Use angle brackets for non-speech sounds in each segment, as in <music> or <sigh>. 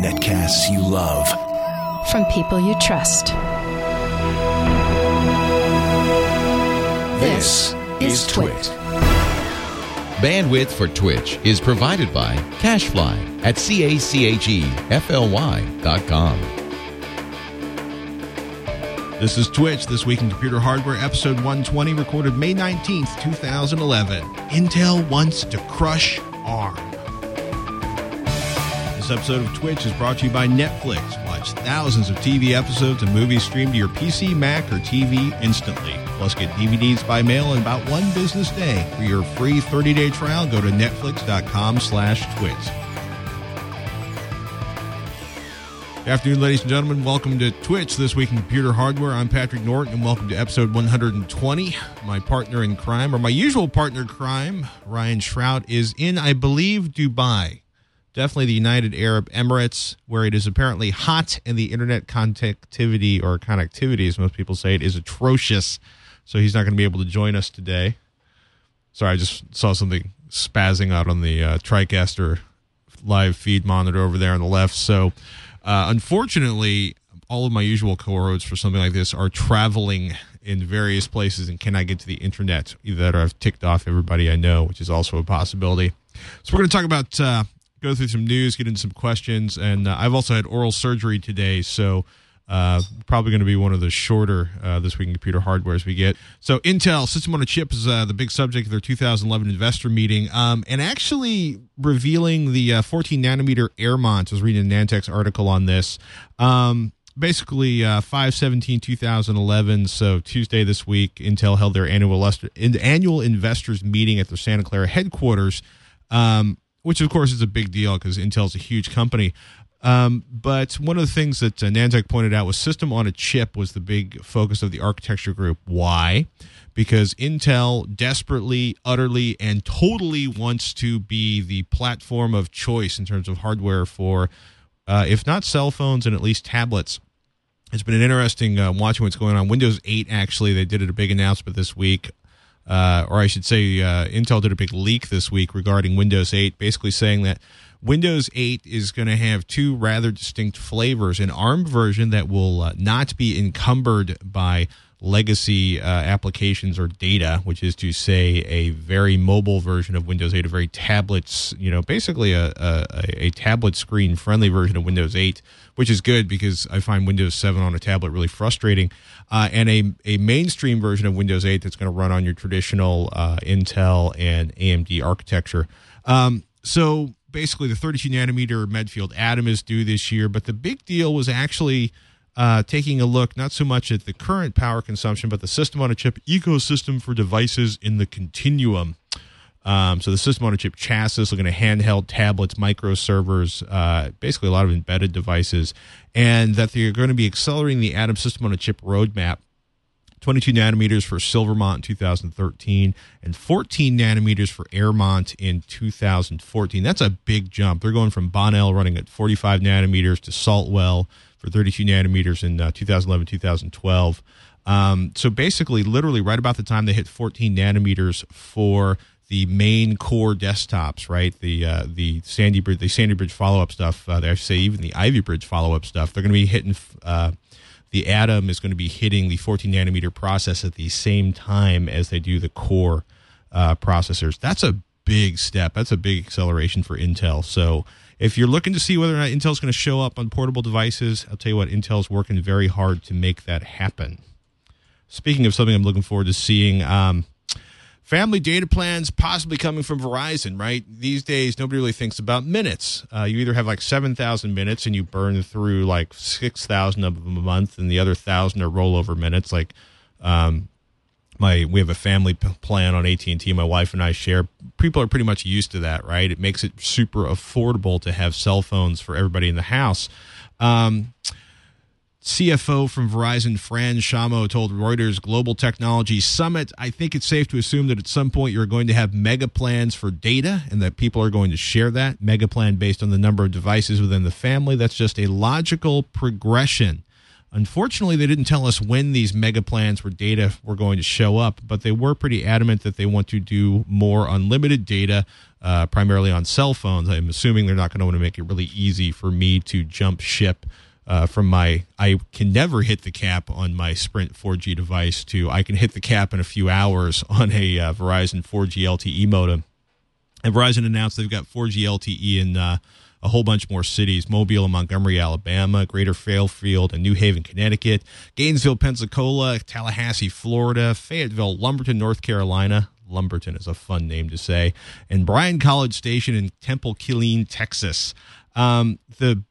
Netcasts you love. From people you trust. This is Twit. Bandwidth for Twitch is provided by CacheFly at C-A-C-H-E-F-L-Y dot com. This is Twitch, This Week in Computer Hardware, episode 120, recorded May 19th, 2011. Intel wants to crush ARM. This episode of Twitch is brought to you by Netflix. Watch thousands of TV episodes and movies streamed to your PC, Mac, or TV instantly. Plus, get DVDs by mail in about one business day. For your free 30-day trial, go to netflix.com slash twitch. Good afternoon, ladies and gentlemen. Welcome to Twitch This Week in Computer Hardware. I'm Patrick Norton, and welcome to episode 120. My partner in crime, or my usual partner in crime, Ryan Shrout, is in, I believe, Dubai. Definitely the United Arab Emirates, where it is apparently hot and the internet connectivity, or connectivity, as most people say it, is atrocious. So he's not going to be able to join us today. Sorry, I just saw something spazzing out on the uh, TriCaster live feed monitor over there on the left. So, uh, unfortunately, all of my usual co-hosts for something like this are traveling in various places and cannot get to the internet. Either that or I've ticked off everybody I know, which is also a possibility. So we're going to talk about, uh, go through some news, get into some questions, and uh, I've also had oral surgery today, so uh, probably going to be one of the shorter uh, this week in computer hardware as we get. So, Intel System on a Chip is uh, the big subject of their 2011 investor meeting, um, and actually revealing the uh, 14 nanometer Airmont. I was reading AnandTech's article on this. Um, basically, uh, 517 2011, so Tuesday this week, Intel held their annual, annual investors meeting at their Santa Clara headquarters. Um, which of course is a big deal because Intel's a huge company. Um, but one of the things that uh, pointed out was system on a chip was the big focus of the architecture group. Why? Because Intel desperately, utterly, and totally wants to be the platform of choice in terms of hardware for, uh, if not cell phones, and at least tablets. It's been an interesting uh, watching what's going on. Windows 8, actually, they did a big announcement this week. Uh, or I should say, uh, Intel did a big leak this week regarding Windows 8, basically saying that Windows 8 is going to have two rather distinct flavors an ARM version that will uh, not be encumbered by legacy uh, applications or data, which is to say a very mobile version of Windows 8, a very tablets, you know, basically a, a, a tablet screen friendly version of Windows 8, which is good because I find Windows 7 on a tablet really frustrating. Uh, and a, a mainstream version of Windows 8 that's going to run on your traditional uh, Intel and AMD architecture. Um, so basically the 32 nanometer Medfield Atom is due this year, but the big deal was actually uh, taking a look not so much at the current power consumption, but the system on a chip ecosystem for devices in the continuum. Um, so the system on a chip chassis, looking at handheld tablets, micro servers, uh, basically a lot of embedded devices, and that they're going to be accelerating the Atom system on a chip roadmap 22 nanometers for Silvermont in 2013, and 14 nanometers for Airmont in 2014. That's a big jump. They're going from Bonnell running at 45 nanometers to Saltwell for 32 nanometers in uh, 2011, 2012. Um, so basically, literally, right about the time they hit 14 nanometers for the main core desktops, right? The uh, the Sandy Bridge, the Sandy Bridge follow up stuff. Uh, I say even the Ivy Bridge follow up stuff. They're going to be hitting uh, the Atom is going to be hitting the 14 nanometer process at the same time as they do the core uh, processors. That's a big step. That's a big acceleration for Intel. So if you're looking to see whether or not Intel's going to show up on portable devices, I'll tell you what, Intel's working very hard to make that happen. Speaking of something I'm looking forward to seeing, um, Family data plans possibly coming from Verizon, right? These days, nobody really thinks about minutes. Uh, you either have like 7,000 minutes and you burn through like 6,000 of them a month, and the other 1,000 are rollover minutes. Like, um, my we have a family plan on AT&T my wife and I share people are pretty much used to that right it makes it super affordable to have cell phones for everybody in the house um, CFO from Verizon, Fran Shammo, told Reuters Global Technology Summit, I think it's safe to assume that at some point you're going to have mega plans for data and that people are going to share that. Mega plan based on the number of devices within the family. That's just a logical progression Unfortunately, they didn't tell us when these mega plans for data were going to show up, but they were pretty adamant that they want to do more unlimited data, uh, primarily on cell phones. I'm assuming they're not going to want to make it really easy for me to jump ship uh, from my I can never hit the cap on my Sprint 4G device to I can hit the cap in a few hours <laughs> on a uh, Verizon 4G LTE modem. And Verizon announced they've got 4G LTE in uh, a whole bunch more cities Mobile and Montgomery, Alabama, Greater Fairfield and New Haven, Connecticut, Gainesville, Pensacola, Tallahassee, Florida, Fayetteville, Lumberton, North Carolina. Lumberton is a fun name to say, and Bryan College Station in Temple, Killeen, Texas. Um, the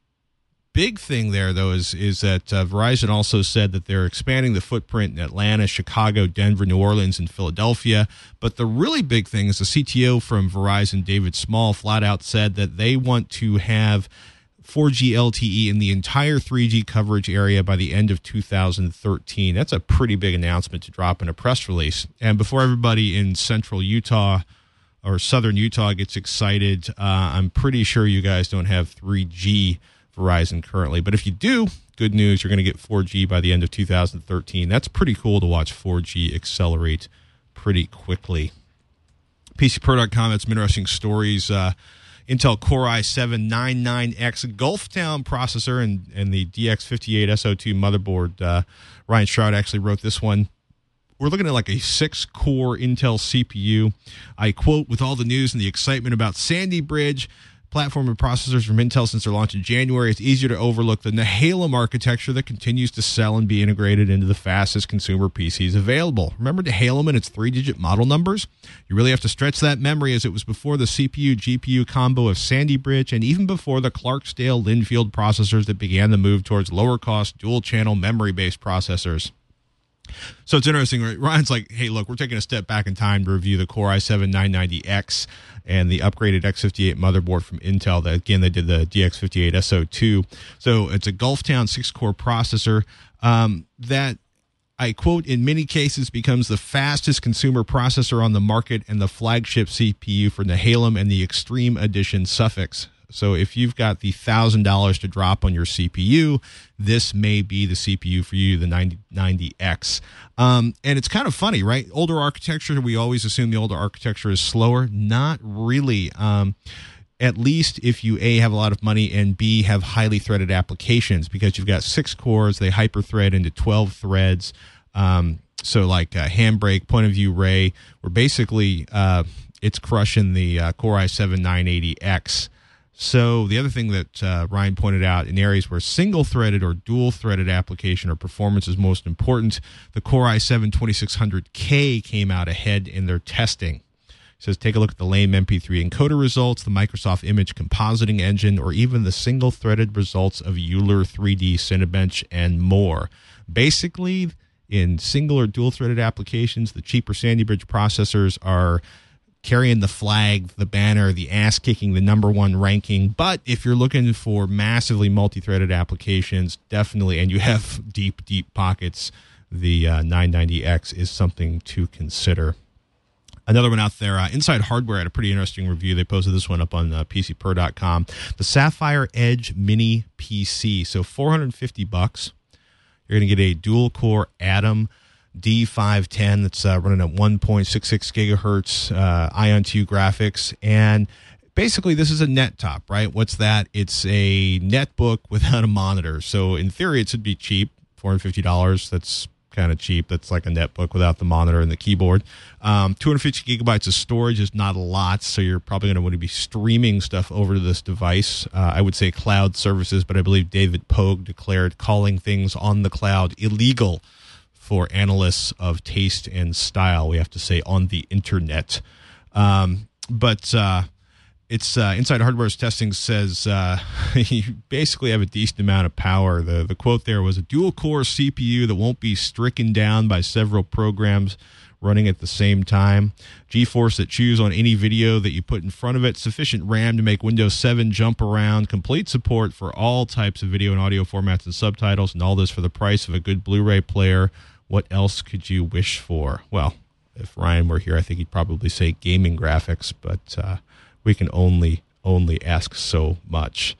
big thing there, though, is is that uh, Verizon also said that they're expanding the footprint in Atlanta, Chicago, Denver, New Orleans, and Philadelphia. But the really big thing is the CTO from Verizon, David Small, flat out said that they want to have 4G LTE in the entire 3G coverage area by the end of 2013. That's a pretty big announcement to drop in a press release. And before everybody in central Utah or southern Utah gets excited, uh, I'm pretty sure you guys don't have 3G Verizon currently. But if you do, good news, you're going to get 4G by the end of 2013. That's pretty cool to watch 4G accelerate pretty quickly. PCPro.com had some interesting stories. Uh, Intel Core i7 99X Gulftown processor and, and the DX58 SO2 motherboard. Uh, Ryan Shrout actually wrote this one. We're looking at like a six core Intel CPU. I quote, with all the news and the excitement about Sandy Bridge, platform and processors from Intel since their launch in January, it's easier to overlook the Nehalem architecture that continues to sell and be integrated into the fastest consumer PCs available. Remember Nehalem and its three digit model numbers? You really have to stretch that memory as it was before the CPU GPU combo of Sandy Bridge and even before the Clarkdale Lynnfield processors that began the move towards lower cost dual channel memory based processors. So it's interesting. Right? Ryan's like, hey, look, we're taking a step back in time to review the Core i7 990X and the upgraded X58 motherboard from Intel. That again, they did the DX58 SO2. So it's a Gulftown six core processor um, that I quote, in many cases becomes the fastest consumer processor on the market and the flagship CPU for Nehalem and the Extreme Edition suffix. So if you've got the thousand dollars to drop on your CPU, this may be the CPU for you, the 9090X. Um, and it's kind of funny, right? Older architecture, we always assume the older architecture is slower. Not really. Um, at least if you a have a lot of money and b have highly threaded applications because you've got six cores they hyper thread into 12 threads um, so like uh, handbrake point of view ray we're basically uh, it's crushing the uh, core i7 980x so the other thing that uh, Ryan pointed out in areas where single-threaded or dual-threaded application or performance is most important, the Core i7 2600K came out ahead in their testing. He says take a look at the lame MP3 encoder results, the Microsoft Image compositing engine, or even the single-threaded results of Euler 3D Cinebench and more. Basically, in single or dual-threaded applications, the cheaper Sandy Bridge processors are carrying the flag, the banner, the ass kicking, the number one ranking. But if you're looking for massively multi threaded applications, definitely, and you have <laughs> deep, deep pockets, the uh, 990X is something to consider. Another one out there, uh, Inside Hardware had a pretty interesting review. They posted this one up on uh, PCPro.com. The Sapphire Edge Mini PC. So 450 bucks. You're going to get a dual core Atom D510 that's uh, running at 1.66 gigahertz uh, Ion 2 graphics. And basically, this is a net top, right? What's that? It's a netbook without a monitor. So, in theory, it should be cheap $450. That's kind of cheap. That's like a netbook without the monitor and the keyboard. Um, 250 gigabytes of storage is not a lot, so you're probably going to want to be streaming stuff over to this device. Uh, I would say cloud services, but I believe David Pogue declared calling things on the cloud illegal for analysts of taste and style. We have to say on the internet. Um, but uh, it's uh, Inside Hardware's testing says uh, <laughs> you basically have a decent amount of power. The the quote there was a dual core CPU that won't be stricken down by several programs running at the same time. GeForce that chews on any video that you put in front of it. Sufficient RAM to make Windows 7 jump around. Complete support for all types of video and audio formats and subtitles, and all this for the price of a good Blu-ray player what else could you wish for? Well, if Ryan were here, I think he'd probably say gaming graphics, but uh, we can only only ask so much.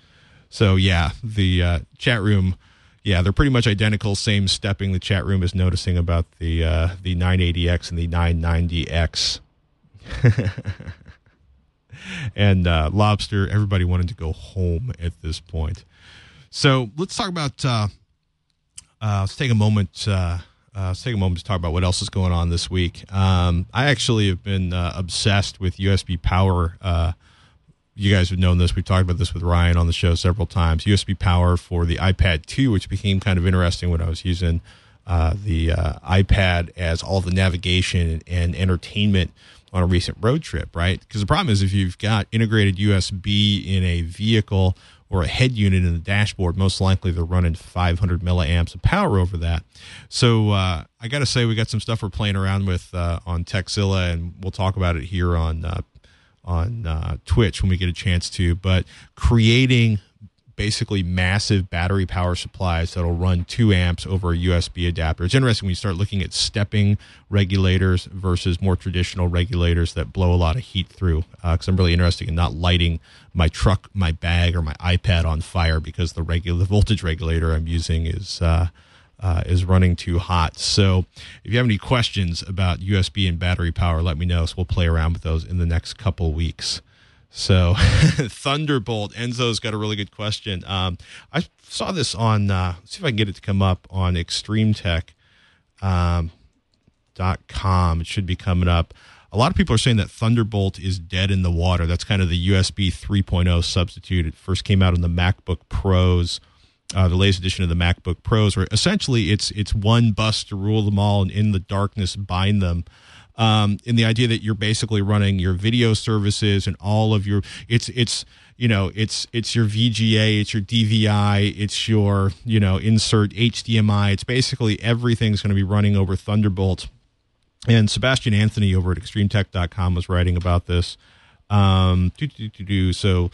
So yeah, the uh, chat room Yeah, they're pretty much identical. Same stepping. The chat room is noticing about the uh, the 980X and the 990X. <laughs> and uh, Lobster, everybody wanted to go home at this point. So let's talk about. Uh, uh, let's take a moment. Uh, let's take a moment to talk about what else is going on this week. Um, I actually have been uh, obsessed with USB power. Uh, you guys have known this. We've talked about this with Ryan on the show several times. USB power for the iPad 2, which became kind of interesting when I was using uh, the uh, iPad as all the navigation and entertainment on a recent road trip, right? Because the problem is if you've got integrated USB in a vehicle or a head unit in the dashboard, most likely they're running 500 milliamps of power over that. So uh, I got to say, we got some stuff we're playing around with uh, on Tekzilla, and we'll talk about it here on uh, on uh, Twitch when we get a chance to. But creating basically massive battery power supplies that'll run two amps over a USB adapter. It's interesting when you start looking at stepping regulators versus more traditional regulators that blow a lot of heat through. Because uh, I'm really interested in not lighting my truck, my bag, or my iPad on fire because the regular the voltage regulator I'm using is. Uh, uh, is running too hot. So, if you have any questions about USB and battery power, let me know. So, we'll play around with those in the next couple weeks. So, <laughs> Thunderbolt, Enzo's got a really good question. Um, I saw this on, uh, let's see if I can get it to come up on extremetech.com. Um, .com. It should be coming up. A lot of people are saying that Thunderbolt is dead in the water. That's kind of the USB 3.0 substitute. It first came out in the MacBook Pros, uh, the latest edition of the MacBook Pros, where essentially it's it's one bus to rule them all and in the darkness bind them um, in the idea that you're basically running your video services and all of your it's it's you know it's it's your VGA, it's your DVI, it's your you know insert HDMI. It's basically everything's going to be running over Thunderbolt. And Sebastian Anthony over at ExtremeTech.com was writing about this. Um, so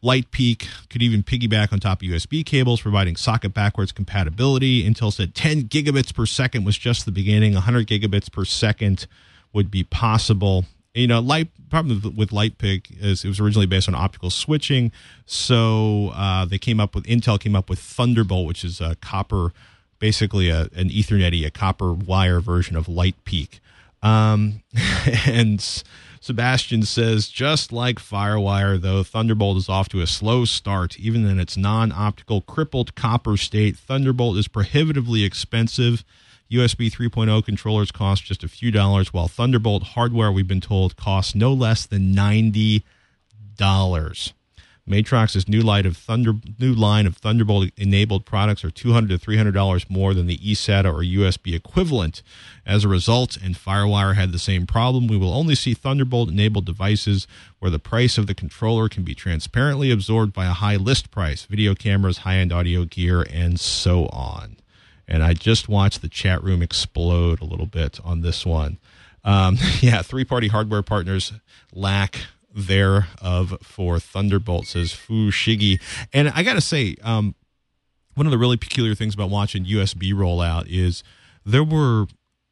Light Peak could even piggyback on top of USB cables, providing socket backwards compatibility. Intel said 10 gigabits per second was just the beginning. 100 gigabits per second would be possible. You know, light problem with Light Peak is it was originally based on optical switching, so uh, they came up with Intel came up with Thunderbolt, which is a copper, basically a, an Ethernet, a copper wire version of Light Peak, um, <laughs> and Sebastian says, just like Firewire, though, Thunderbolt is off to a slow start. Even in its non optical crippled copper state, Thunderbolt is prohibitively expensive. USB 3.0 controllers cost just a few dollars, while Thunderbolt hardware, we've been told, costs no less than $90. Matrox's new line of Thunder new line of Thunderbolt enabled products are two hundred to three hundred dollars more than the eSATA or USB equivalent. As a result, and FireWire had the same problem, we will only see Thunderbolt enabled devices where the price of the controller can be transparently absorbed by a high list price, video cameras, high end audio gear, and so on. And I just watched the chat room explode a little bit on this one. Um, <laughs> yeah, three party hardware partners lack thereof for Thunderbolt, says Fu Shigi. And I got to say, um, one of the really peculiar things about watching USB rollout is there were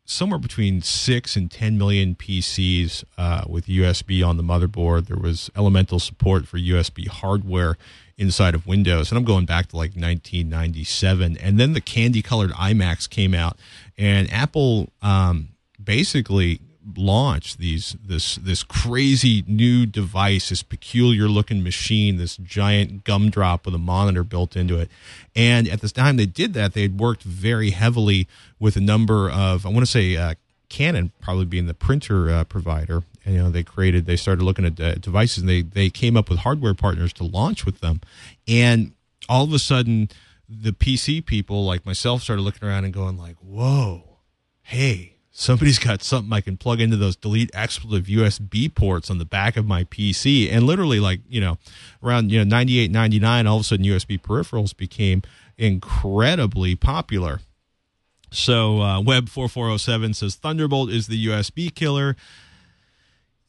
somewhere between six and 10 million PCs uh, with USB on the motherboard. There was elemental support for USB hardware inside of Windows. And I'm going back to like 1997. And then the candy colored iMacs came out, and Apple um, basically launch these this this crazy new device, this peculiar looking machine, this giant gumdrop with a monitor built into it. And at the time they did that, they had worked very heavily with a number of I want to say uh, Canon probably being the printer uh, provider. And, you know, they created, they started looking at uh, devices, and they they came up with hardware partners to launch with them. And all of a sudden, the PC people like myself started looking around and going like, "Whoa, hey." Somebody's got something I can plug into those delete expletive USB ports on the back of my PC. And literally, like, you know, around, you know, 98, 99, all of a sudden USB peripherals became incredibly popular. So, uh, Web 4407 says Thunderbolt is the USB killer.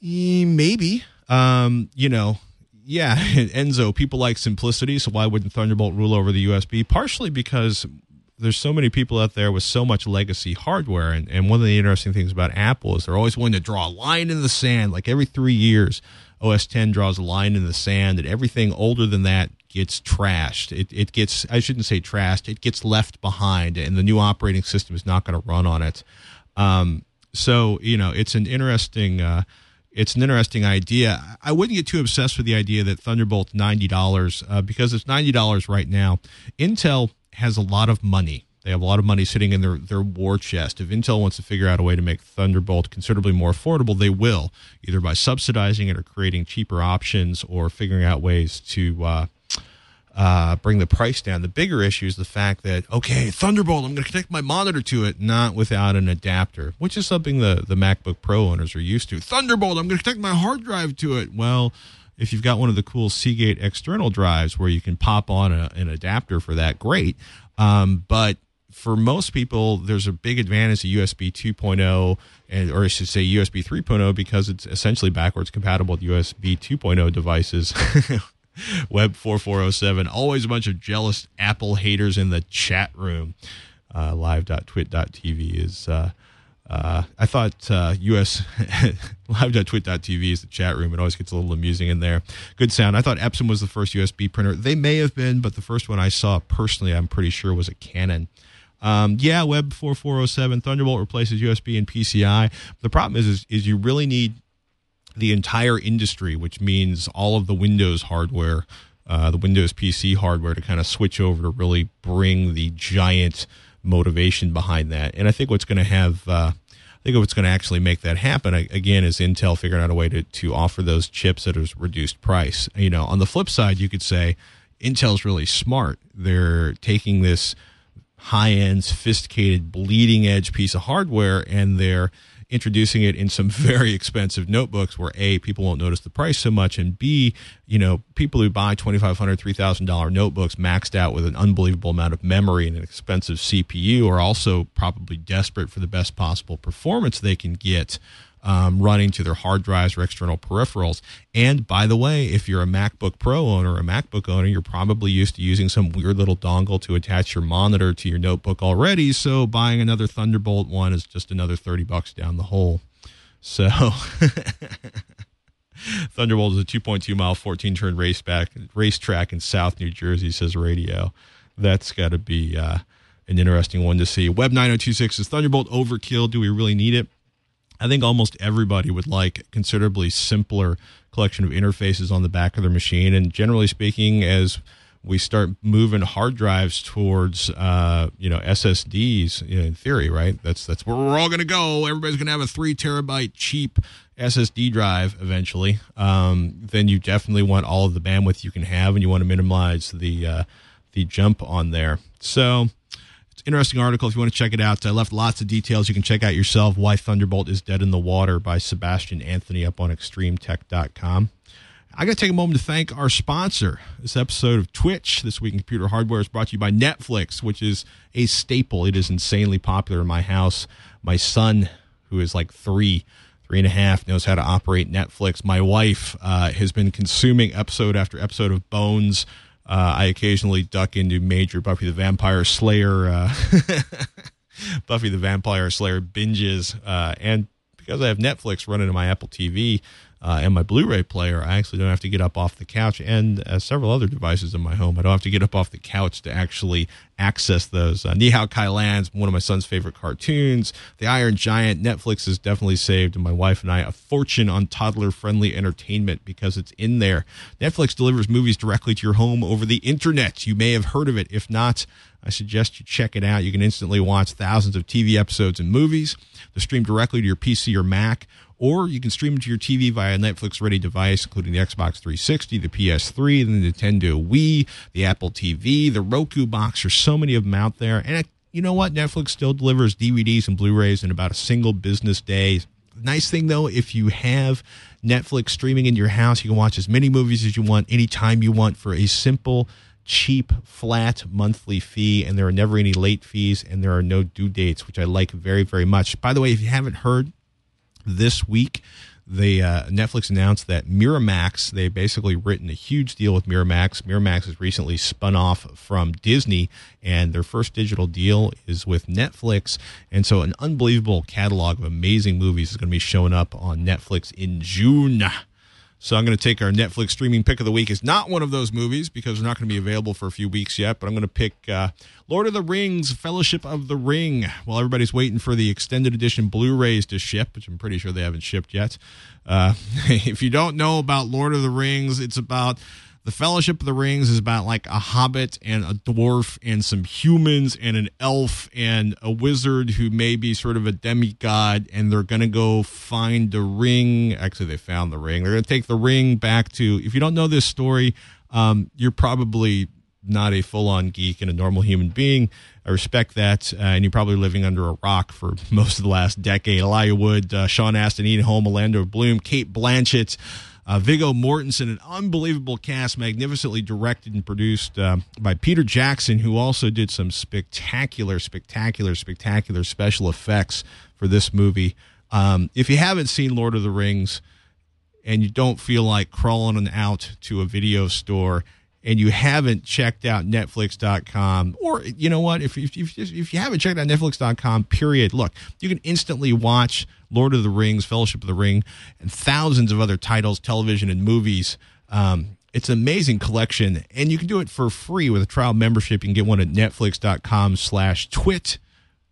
E- maybe. Um, you know, yeah, <laughs> Enzo, people like simplicity, so why wouldn't Thunderbolt rule over the USB? Partially because there's so many people out there with so much legacy hardware and, and one of the interesting things about apple is they're always willing to draw a line in the sand like every three years os 10 draws a line in the sand and everything older than that gets trashed. It, it gets, I shouldn't say trashed, it gets left behind, and the new operating system is not going to run on it. Um, so, you know, it's an interesting. Uh, it's an interesting idea. I wouldn't get too obsessed with the idea that Thunderbolt's ninety dollars uh, because it's ninety dollars right now. Intel has a lot of money. They have a lot of money sitting in their, their war chest. If Intel wants to figure out a way to make Thunderbolt considerably more affordable, they will, either by subsidizing it or creating cheaper options or figuring out ways to uh, uh, bring the price down. The bigger issue is the fact that okay, Thunderbolt, I'm going to connect my monitor to it, not without an adapter, which is something the the MacBook Pro owners are used to. Thunderbolt, I'm going to connect my hard drive to it. Well, if you've got one of the cool Seagate external drives where you can pop on a, an adapter for that, great. Um, but for most people, there's a big advantage to USB 2.0, and, or I should say USB 3.0, because it's essentially backwards compatible with USB 2.0 devices. <laughs> Web 4407. Always a bunch of jealous Apple haters in the chat room. Uh, live.twit.tv is. Uh, uh, I thought uh, US <laughs> live.twit.tv is the chat room. It always gets a little amusing in there. Good sound. I thought Epson was the first USB printer. They may have been, but the first one I saw personally, I'm pretty sure was a Canon. Um, yeah, Web 4407 Thunderbolt replaces USB and PCI. The problem is, is, is you really need the entire industry, which means all of the Windows hardware, uh, the Windows PC hardware, to kind of switch over to really bring the giant motivation behind that. And I think what's going to have, uh, I think what's going to actually make that happen again is Intel figuring out a way to to offer those chips at a reduced price. You know, on the flip side, you could say Intel's really smart. They're taking this high end, sophisticated, bleeding edge piece of hardware and they're introducing it in some <laughs> very expensive notebooks where a people won't notice the price so much and b you know people who buy $2500 $3000 notebooks maxed out with an unbelievable amount of memory and an expensive cpu are also probably desperate for the best possible performance they can get um, running to their hard drives or external peripherals. And by the way, if you're a MacBook Pro owner or a MacBook owner, you're probably used to using some weird little dongle to attach your monitor to your notebook already. So buying another Thunderbolt one is just another 30 bucks down the hole. So. <laughs> Thunderbolt is a 2.2 mile, 14 turn race back, racetrack in South New Jersey, says radio. That's got to be uh, an interesting one to see. Web 9026 is Thunderbolt overkill. Do we really need it? I think almost everybody would like considerably simpler collection of interfaces on the back of their machine. And generally speaking, as we start moving hard drives towards uh, you know SSDs in theory, right? That's that's where we're all going to go. Everybody's going to have a three terabyte cheap SSD drive eventually. Um, then you definitely want all of the bandwidth you can have, and you want to minimize the uh, the jump on there. So interesting article if you want to check it out. I left lots of details. You can check out yourself Why Thunderbolt is Dead in the Water by Sebastian Anthony up on extremetech.com. I got to take a moment to thank our sponsor. This episode of Twitch, This Week in Computer Hardware, is brought to you by Netflix, which is a staple. It is insanely popular in my house. My son, who is like three, three and a half, knows how to operate Netflix. My wife uh, has been consuming episode after episode of Bones uh, I occasionally duck into major Buffy the Vampire Slayer, uh, <laughs> Buffy the Vampire Slayer binges, uh, and because I have Netflix running on my Apple TV, uh, and my Blu-ray player, I actually don't have to get up off the couch, and uh, several other devices in my home. I don't have to get up off the couch to actually access those. Uh, Nihao Kai Lan's one of my son's favorite cartoons. The Iron Giant. Netflix has definitely saved my wife and I a fortune on toddler-friendly entertainment because it's in there. Netflix delivers movies directly to your home over the internet. You may have heard of it. If not, I suggest you check it out. You can instantly watch thousands of TV episodes and movies. They're streamed directly to your PC or Mac or you can stream it to your TV via a Netflix ready device, including the Xbox 360, the PS3, the Nintendo Wii, the Apple TV, the Roku box. There's so many of them out there. And you know what? Netflix still delivers DVDs and Blu rays in about a single business day. Nice thing though, if you have Netflix streaming in your house, you can watch as many movies as you want, anytime you want for a simple cheap, flat monthly fee, and there are never any late fees, and there are no due dates, which I like very, very much. By the way, if you haven't heard, this week they uh, Netflix announced that Miramax they basically written a huge deal with Miramax. Miramax has recently spun off from Disney, and their first digital deal is with Netflix. And so, an unbelievable catalog of amazing movies is going to be showing up on Netflix in June. So I'm going to take our Netflix streaming pick of the week. It's not one of those movies because they're not going to be available for a few weeks yet. But I'm going to pick uh, Lord of the Rings: Fellowship of the Ring. While everybody's waiting for the extended edition Blu-rays to ship, which I'm pretty sure they haven't shipped yet. Uh, <laughs> if you don't know about Lord of the Rings, it's about the Fellowship of the Rings is about like a hobbit and a dwarf and some humans and an elf and a wizard who may be sort of a demigod and they're going to go find the ring. Actually, they found the ring. They're going to take the ring back to. If you don't know this story, um, you're probably not a full on geek and a normal human being. I respect that. Uh, and you're probably living under a rock for <laughs> most of the last decade. Elijah Wood, uh, Sean Astin, Ian Holm, Orlando Bloom, Cate Blanchett. Uh, Viggo Mortensen, an unbelievable cast, magnificently directed and produced uh, by Peter Jackson, who also did some spectacular, spectacular, spectacular special effects for this movie. Um, if you haven't seen Lord of the Rings and you don't feel like crawling out to a video store and you haven't checked out netflix.com or you know what if, if, if, if you haven't checked out netflix.com period look you can instantly watch lord of the rings fellowship of the ring and thousands of other titles television and movies. Um, it's an amazing collection and you can do it for free with a trial membership. You can get one at netflix.com slash twit.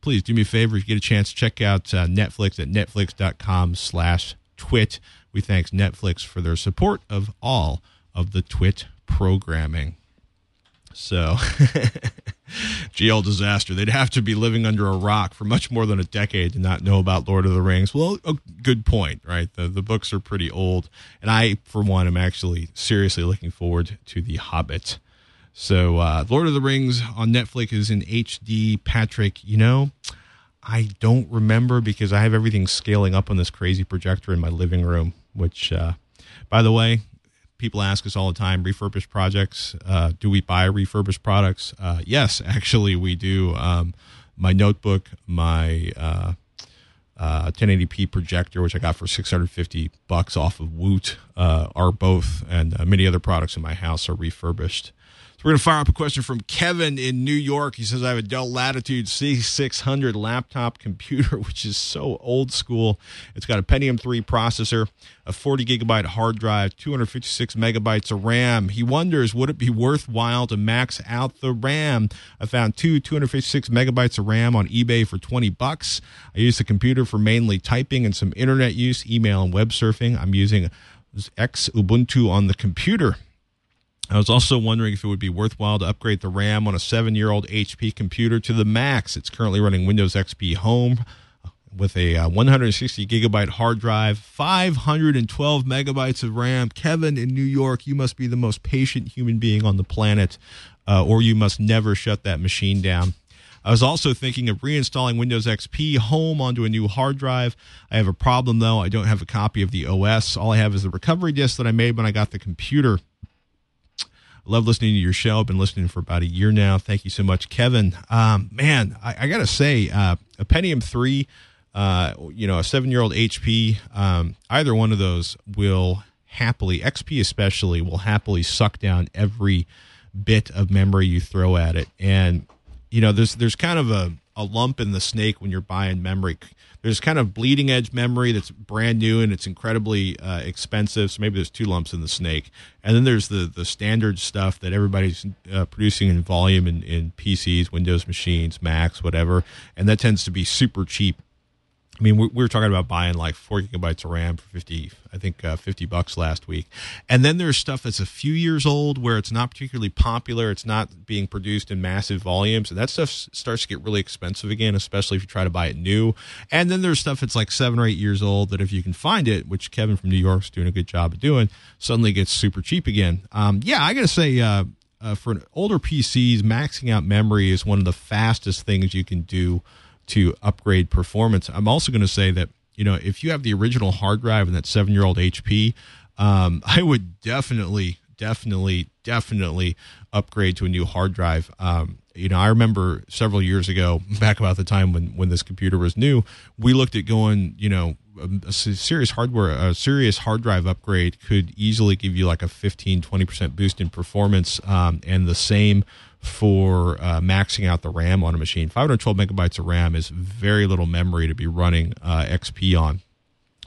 Please do me a favor if you get a chance check out uh, netflix at netflix.com slash twit. We thank netflix for their support of all of the twit programming. So, <laughs> GL disaster. They'd have to be living under a rock for much more than a decade to not know about Lord of the Rings. Well, a good point, right? The the books are pretty old, and I, for one, am actually seriously looking forward to The Hobbit. So, uh, Lord of the Rings on Netflix is in HD. Patrick, you know, I don't remember because I have everything scaling up on this crazy projector in my living room. Which, uh, by the way, people ask us all the time refurbished projects uh, do we buy refurbished products? Uh, yes <laughs> actually we do. Um, my notebook my uh, 1080p uh, projector which i got for 650 bucks off of woot uh, are both and uh, many other products in my house are refurbished we're going to fire up a question from Kevin in New York. He says, I have a Dell Latitude C600 laptop computer, <laughs> which is so old school. It's got a Pentium 3 processor, a 40 gigabyte hard drive, 256 megabytes of RAM. He wonders, would it be worthwhile to max out the RAM? I found two 256 megabytes of RAM on eBay for 20 bucks. I use the computer for mainly typing and some internet use, email and web surfing. I'm using Xubuntu on the computer. I was also wondering if it would be worthwhile to upgrade the RAM on a seven year old HP computer to the max. It's currently running Windows XP Home with a uh, 160 gigabyte hard drive, 512 megabytes of RAM. Kevin in New York, you must be the most patient human being on the planet, uh, or you must never shut that machine down. I was also thinking of reinstalling Windows XP Home onto a new hard drive. I have a problem though. I don't have a copy of the OS. All I have is the recovery disk that I made when I got the computer love listening to your show. I've been listening for about a year now. Thank you so much, Kevin. Um, man, I, I got to say, uh, a Pentium 3, uh, you know, a seven year old HP, um, either one of those will happily, XP especially, will happily suck down every bit of memory you throw at it. And, you know, there's, there's kind of a, a lump in the snake when you're buying memory there's kind of bleeding edge memory that's brand new and it's incredibly uh, expensive. So maybe there's two lumps in the snake, and then there's the the standard stuff that everybody's uh, producing in volume in, in PCs, Windows machines, Macs, whatever, and that tends to be super cheap I mean, we, were talking about buying like four gigabytes of RAM for fifty, I think uh, fifty bucks last week, and then there's stuff that's a few years old where it's not particularly popular. It's not being produced in massive volumes, and that stuff starts to get really expensive again, especially if you try to buy it new. And then there's stuff that's like seven or eight years old that if you can find it, which Kevin from New York's doing a good job of doing, suddenly gets super cheap again. Um, yeah, I gotta say. Uh, uh, for older PCs, maxing out memory is one of the fastest things you can do to upgrade performance. I'm also going to say that you know if you have the original hard drive and that seven year old HP, um, I would definitely, definitely, definitely upgrade to a new hard drive. Um, you know, I remember several years ago, <laughs> back about the time when when this computer was new, we looked at going, you know, a, a serious hardware, a serious hard drive upgrade could easily give you like a 15, 20% boost in performance, um, and the same for uh, maxing out the RAM on a machine. 512 megabytes of RAM is very little memory to be running uh, XP on.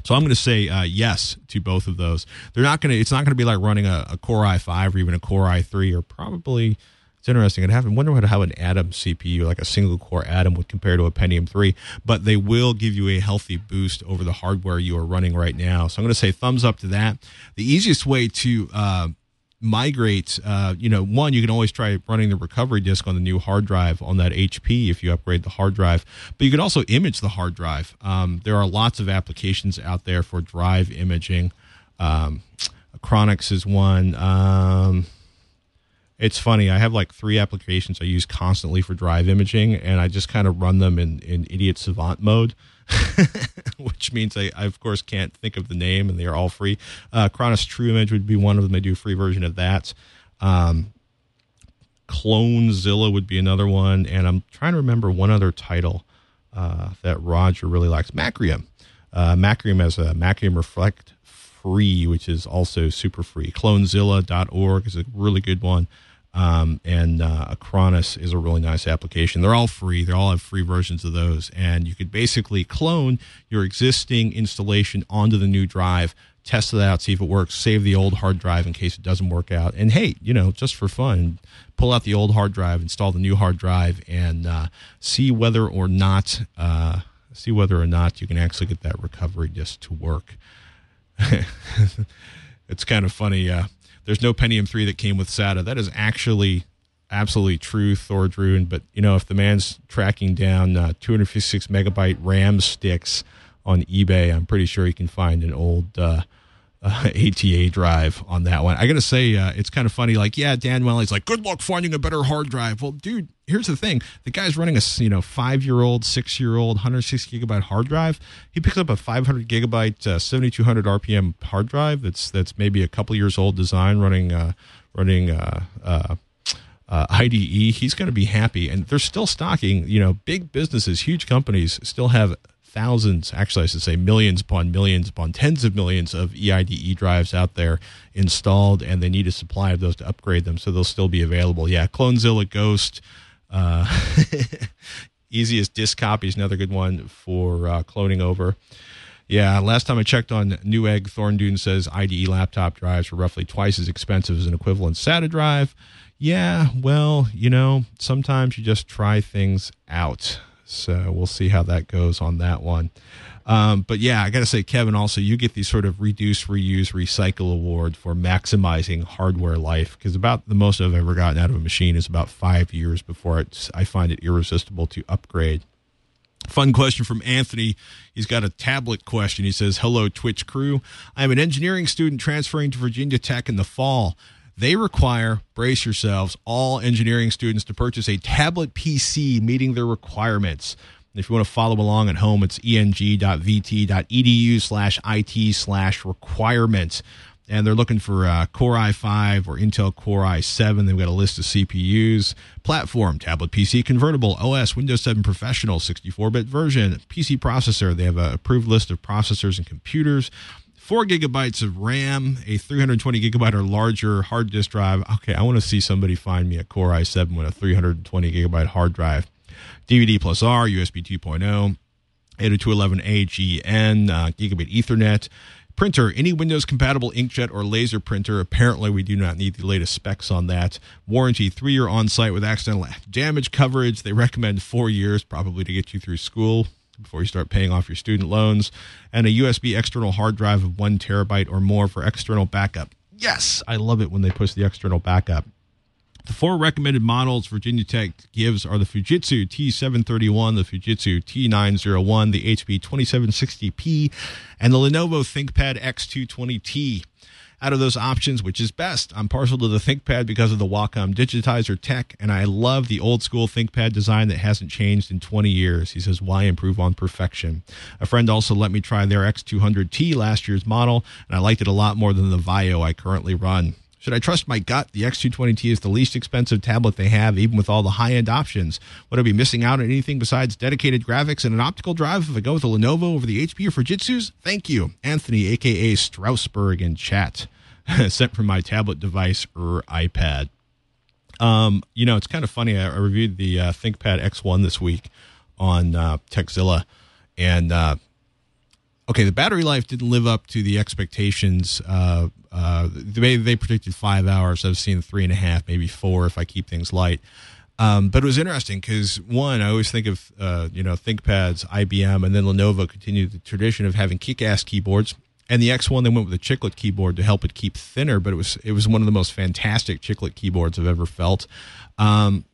So I'm going to say uh, yes to both of those. They're not going to. It's not going to be like running a, a Core i5 or even a Core i3 or probably. It's interesting. I'd have wonder how an Atom CPU, like a single core Atom, would compare to a Pentium 3. But they will give you a healthy boost over the hardware you are running right now. So I'm going to say thumbs up to that. The easiest way to uh, migrate, uh, you know, one, you can always try running the recovery disk on the new hard drive on that HP if you upgrade the hard drive. But you can also image the hard drive. Um, there are lots of applications out there for drive imaging. Um, is one. Um, it's funny. I have like three applications I use constantly for drive imaging, and I just kind of run them in, in idiot savant mode. <laughs> which means I, I, of course, can't think of the name, and they are all free. Uh, Acronis True Image would be one of them. They do a free version of that. Um, Clonezilla would be another one, and I'm trying to remember one other title uh, that Roger really likes. Macrium. Uh, Macrium has a Macrium Reflect free, which is also super free. Clonezilla.org is a really good one. Um, and uh, Acronis is a really nice application. They're all free. They all have free versions of those, and you could basically clone your existing installation onto the new drive, test it out, see if it works, save the old hard drive in case it doesn't work out, and hey, you know, just for fun, pull out the old hard drive, install the new hard drive, and uh, see whether or not uh, see whether or not you can actually get that recovery disk to work. <laughs> it's kind of funny. Uh, there's no Pentium 3 that came with SATA. That is actually absolutely true, Thordrune. But, you know, if the man's tracking down uh, 256 megabyte RAM sticks on eBay, I'm pretty sure he can find an old uh, uh, <laughs> ATA drive on that one. I got to say, uh, it's kind of funny. Like, yeah, Dan Welly's like, good luck finding a better hard drive. Well, dude, here's the thing: the guy's running a you know five year old, six year old, 160 gigabyte hard drive. He picks up a 500 gigabyte, uh, 7200 RPM hard drive. That's that's maybe a couple years old design running uh, running. Uh, uh, uh, IDE, he's going to be happy. And they're still stocking, you know, big businesses, huge companies still have thousands, actually, I should say millions upon millions upon tens of millions of EIDE drives out there installed, and they need a supply of those to upgrade them, so they'll still be available. Yeah, Clonezilla Ghost. Uh, <laughs> easiest disk copy is another good one for uh, cloning over. Yeah, last time I checked on Newegg, Thorndune says IDE laptop drives are roughly twice as expensive as an equivalent SATA drive. Yeah, well, you know, sometimes you just try things out. So we'll see how that goes on that one. Um, but yeah, I got to say, Kevin, also, you get the sort of reduce, reuse, recycle award for maximizing hardware life because about the most I've ever gotten out of a machine is about five years before it's, I find it irresistible to upgrade. Fun question from Anthony. He's got a tablet question. He says, Hello, Twitch crew. I'm an engineering student transferring to Virginia Tech in the fall. They require, brace yourselves, all engineering students to purchase a tablet PC meeting their requirements. If you want to follow along at home, it's eng.vt.edu slash it slash requirements. And they're looking for uh, Core i5 or Intel Core i7. They've got a list of CPUs, platform, tablet PC, convertible, OS, Windows 7 Professional, 64 bit version, PC processor. They have an approved list of processors and computers four gigabytes of RAM, a 320 gigabyte or larger hard disk drive. Okay, I want to see somebody find me a Core i7 with a 320 gigabyte hard drive. DVD plus R, USB 2.0, 802.11a GN, uh, gigabit Ethernet. Printer, any Windows compatible inkjet or laser printer. Apparently, we do not need the latest specs on that. Warranty, three year on site with accidental damage coverage. They recommend four years, probably to get you through school before you start paying off your student loans, and a USB external hard drive of one terabyte or more for external backup. Yes, I love it when they push the external backup. The four recommended models Virginia Tech gives are the Fujitsu T731, the Fujitsu T901, the HP 2760p, and the Lenovo ThinkPad X220T out of those options, which is best. I'm partial to the ThinkPad because of the Wacom digitizer tech, and I love the old school ThinkPad design that hasn't changed in 20 years. He says, why improve on perfection? A friend also let me try their X200T last year's model, and I liked it a lot more than the Vaio I currently run. Should I trust my gut? The X220T is the least expensive tablet they have, even with all the high end options. Would I be missing out on anything besides dedicated graphics and an optical drive if I go with a Lenovo over the HP or Fujitsu's? Thank you. Anthony, aka Strasbourg, in chat. <laughs> Sent from my tablet device or iPad. Um, you know, it's kind of funny. I, reviewed the uh, ThinkPad X1 this week on uh, Tekzilla, and uh, okay, the battery life didn't live up to the expectations. Uh, uh, they, they predicted five hours. I've seen three and a half, maybe four if I keep things light. Um, but it was interesting because one, I always think of uh, you know ThinkPads, IBM, and then Lenovo continued the tradition of having kick-ass keyboards. And the X1, they went with a chiclet keyboard to help it keep thinner, but it was it was one of the most fantastic chiclet keyboards I've ever felt. Um,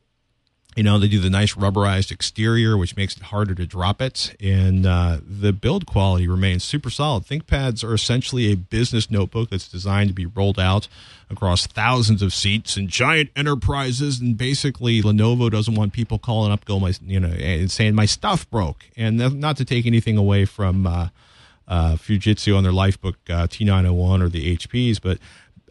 you know they do the nice rubberized exterior which makes it harder to drop it. And uh, the build quality remains super solid. Thinkpads are essentially a business notebook that's designed to be rolled out across thousands of seats and giant enterprises. And basically lenovo doesn't want people calling up going my you know and saying my stuff broke. And not to take anything away from uh, uh, fujitsu on their lifebook uh, t901 or the hps but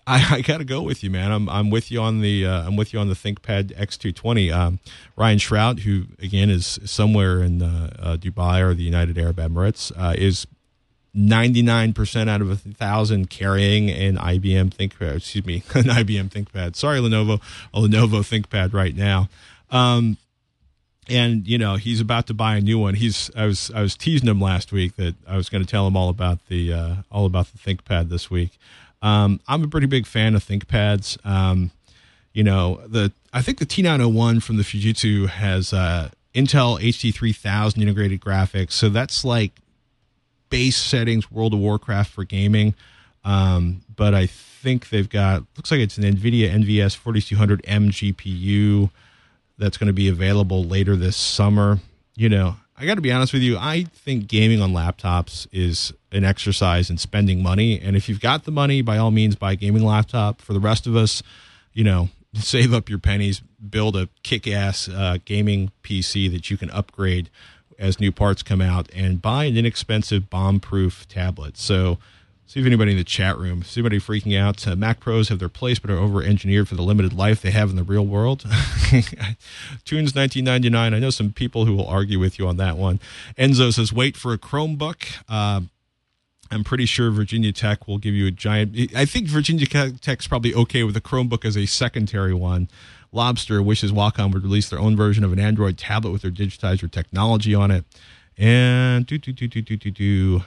I, I got to go with you, man. I'm I'm with you on the uh, I'm with you on the ThinkPad X220. Um, Ryan Shrout, who again is somewhere in uh, uh, Dubai or the United Arab Emirates, uh, is 99% out of a thousand carrying an IBM ThinkPad. Excuse me, <laughs> an IBM ThinkPad. Sorry, Lenovo, a Lenovo ThinkPad right now. Um, and you know he's about to buy a new one. He's I was I was teasing him last week that I was going to tell him all about the uh, all about the ThinkPad this week. Um, I'm a pretty big fan of ThinkPads. Um, you know, the I think the T901 from the Fujitsu has uh, Intel HD 3000 integrated graphics, so that's like base settings World of Warcraft for gaming. Um, but I think they've got looks like it's an NVIDIA NVS 4200M GPU that's going to be available later this summer. You know, I got to be honest with you. I think gaming on laptops is an exercise in spending money. And if you've got the money, by all means, buy a gaming laptop. For the rest of us, you know, <laughs> save up your pennies, build a kick ass uh, gaming PC that you can upgrade as new parts come out, and buy an inexpensive bomb proof tablet. So, See if anybody in the chat room, see anybody freaking out. Uh, Mac Pros have their place, but are over engineered for the limited life they have in the real world. <laughs> Tunes 1999. I know some people who will argue with you on that one. Enzo says, wait for a Chromebook. Uh, I'm pretty sure Virginia Tech will give you a giant. I think Virginia Tech's probably okay with a Chromebook as a secondary one. Lobster wishes Wacom would release their own version of an Android tablet with their digitizer technology on it. And do do do do do do do.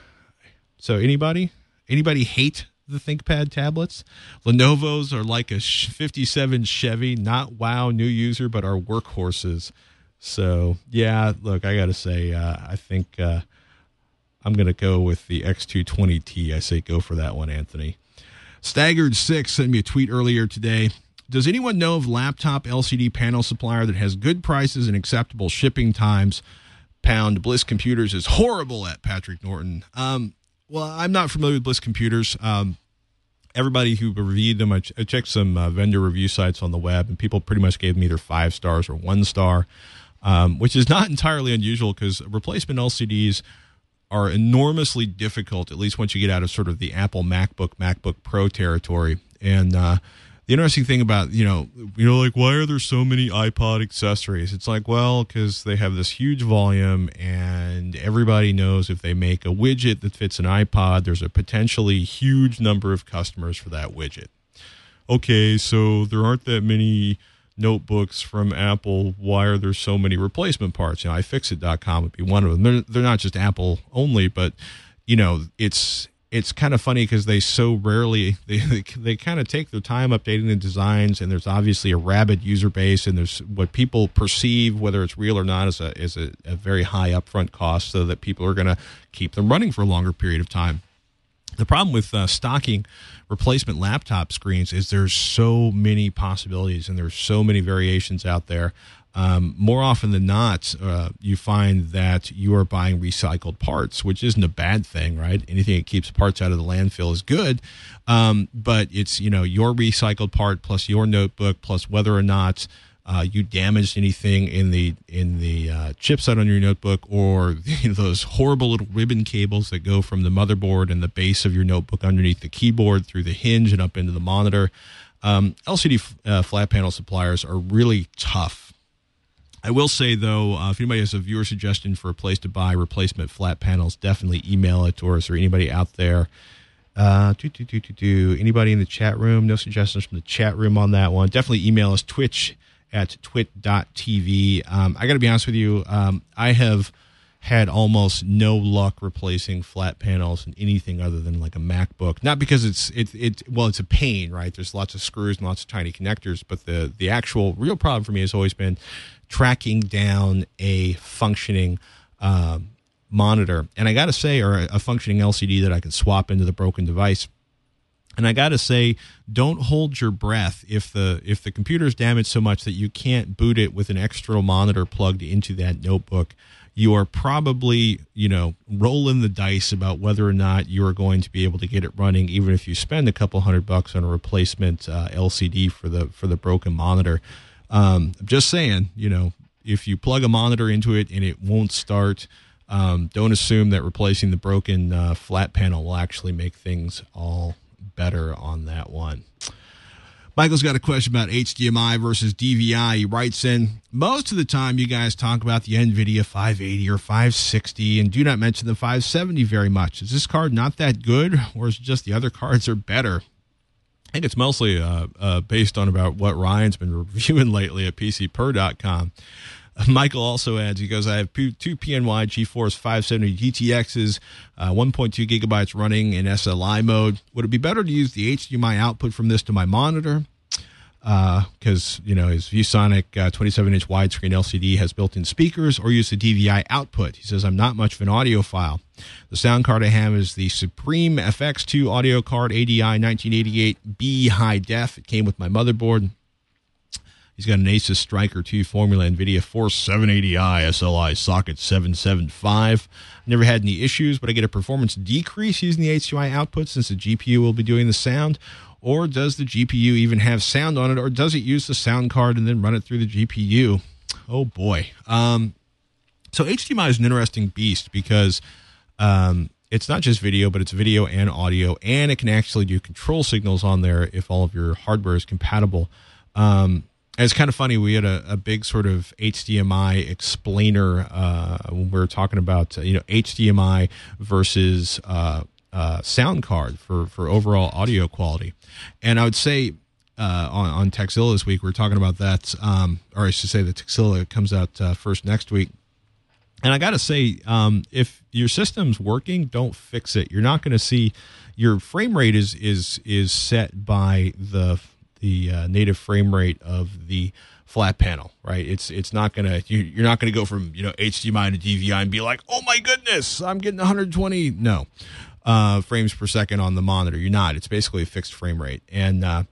So anybody? Anybody hate the ThinkPad tablets? Lenovo's are like a 57 Chevy, not wow new user, but are workhorses. So yeah, look, I got to say, uh, I think uh, I'm to go with the X220T. I say go for that one, Anthony. Staggered Six sent me a tweet earlier today. Does anyone know of laptop LCD panel supplier that has good prices and acceptable shipping times? Pound Bliss Computers is horrible at Patrick Norton. Um, well, I'm not familiar with Bliss computers. Um, everybody who reviewed them, I, ch- I checked some uh, vendor review sites on the web, and people pretty much gave them either five stars or one star, um, which is not <laughs> entirely unusual because replacement LCDs are enormously difficult, at least once you get out of sort of the Apple MacBook, MacBook Pro territory. And uh, the interesting thing about you know you know like why are there so many iPod accessories? It's like well because they have this huge volume and everybody knows if they make a widget that fits an iPod, there's a potentially huge number of customers for that widget. Okay, so there aren't that many notebooks from Apple. Why are there so many replacement parts? You know, iFixit.com would be one of them. They're, they're not just Apple only, but you know, it's it's kind of funny because they so rarely <laughs> they they, they kind of take their time updating the designs and there's obviously a rabid user base and there's what people perceive whether it's real or not is a is a, a very high upfront cost so that people are going to keep them running for a longer period of time. The problem with uh, stocking replacement laptop screens is there's so many possibilities and there's so many variations out there um, more often than not, uh, you find that you are buying recycled parts, which isn't a bad thing, right? Anything that keeps parts out of the landfill is good, um, but it's you know your recycled part plus your notebook plus whether or not uh, you damaged anything in the in the uh, chipset on your notebook or you <laughs> know, those horrible little ribbon cables that go from the motherboard and the base of your notebook underneath the keyboard through the hinge and up into the monitor. Um, LCD uh, flat panel suppliers are really tough I will say though, uh, if anybody has a viewer suggestion for a place to buy replacement flat panels, definitely email it to us or anybody out there. Uh, do, do, do, do, do. Anybody in the chat room? No suggestions from the chat room on that one. Definitely email us twitch at twit.tv. Um, I got to be honest with you. Um, I have had almost no luck replacing flat panels and anything other than like a MacBook. Not because it's it it well, it's a pain, right? There's lots of screws and lots of tiny connectors, but the the actual real problem for me has always been tracking down a functioning um, monitor. And I got to say, or a functioning LCD that I can swap into the broken device. And I got to say, don't hold your breath if the if the computer is damaged so much that you can't boot it with an external monitor plugged into that notebook. You are probably, you know, rolling the dice about whether or not you are going to be able to get it running, even if you spend a couple hundred bucks on a replacement uh, LCD for the for the broken monitor. Um, I'm just saying, you know, if you plug a monitor into it and it won't start, um, don't assume that replacing the broken uh, flat panel will actually make things all better on that one. Michael's got a question about HDMI versus DVI. He writes in Most of the time, you guys talk about the NVIDIA 580 or 560 and do not mention the 570 very much. Is this card not that good, or is it just the other cards are better? I think it's mostly uh, uh, based on about what Ryan's been <laughs> reviewing lately at PCPer.com. <laughs> Michael also adds, he goes, I have two PNY GeForce 570 GTXs, uh, 1.2 gigabytes running in SLI mode. Would it be better to use the HDMI output from this to my monitor? Because, uh, you know, his ViewSonic 27 uh, inch widescreen LCD has built in speakers or use the DVI output. He says, I'm not much of an audiophile. The sound card I have is the Supreme FX2 audio card ADI 1988B high def. It came with my motherboard. He's got an Asus Striker 2 Formula NVIDIA nForce 780i SLI socket 775. Never had any issues, but I get a performance decrease using the HDMI output since the GPU will be doing the sound. Or does the GPU even have sound on it, or does it use the sound card and then run it through the GPU? Oh boy. Um, so HDMI is an interesting beast because um, it's not just video, but it's video and audio, and it can actually do control signals on there if all of your hardware is compatible. Um, it's kind of funny. We had a, a big sort of HDMI explainer uh, when we were talking about uh, you know HDMI versus uh, uh, sound card for for overall audio quality. And I would say uh, on on Tekzilla this week we are talking about that, um, or I should say the Tekzilla comes out uh, first next week. And I got to say, um, if your system's working, don't fix it. You're not going to see your frame rate is is is set by the the uh, native frame rate of the flat panel, right? It's it's not gonna you, are not gonna go from you know HDMI to DVI and be like, oh my goodness, I'm getting 120 no uh, frames per second on the monitor. You're not. It's basically a fixed frame rate, and uh,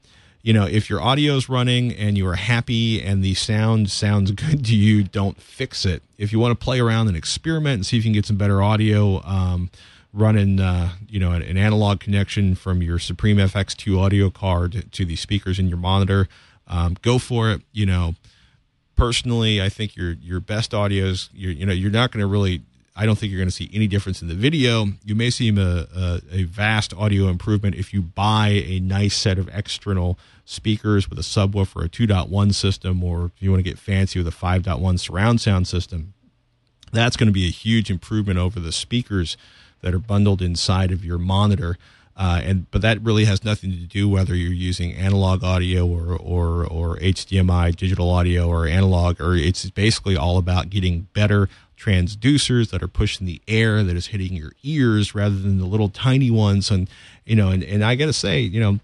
you know if your audio is running and you are happy and the sound sounds <laughs> good to you, don't fix it. If you want to play around and experiment and see if you can get some better audio. Um, running uh, you know an, an, analog connection from your Supreme FX2 audio card to the speakers in your monitor, um, go for it. You know, personally, I think your your best audio is you you know you're not going to really. I don't think you're going to see any difference in the video. You may see a, a, a vast audio improvement if you buy a nice set of external speakers with a subwoofer, a 2.1 system, or if you want to get fancy with a 5.1 surround sound system. That's going to be a huge improvement over the speakers that are bundled inside of your monitor. Uh, and but that really has nothing to do whether you're using analog audio or or or HDMI digital audio or analog or it's basically all about getting better transducers that are pushing the air that is hitting your ears rather than the little tiny ones and you know and, and I got to say you know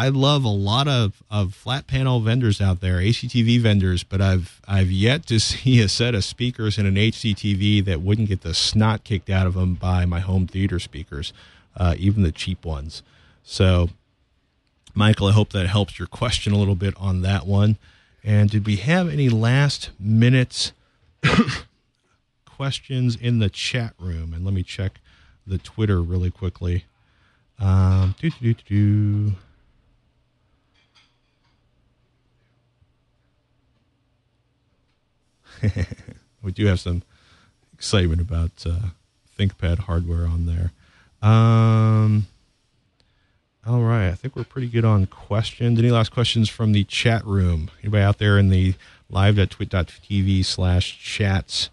I love a lot of, of flat panel vendors out there, HDTV vendors, but I've I've yet to <laughs> see a set of speakers in an HDTV that wouldn't get the snot kicked out of them by my home theater speakers, uh, even the cheap ones. So, Michael, I hope that helps your question a little bit on that one. And did we have any last minute <coughs> questions in the chat room? And let me check the Twitter really quickly. Um, doo, doo, doo, <laughs> we do have some excitement about uh, ThinkPad hardware on there. Um, all right, I think we're pretty good on questions. Any last questions from the chat room? Anybody out there in the live.twit.tv slash chats?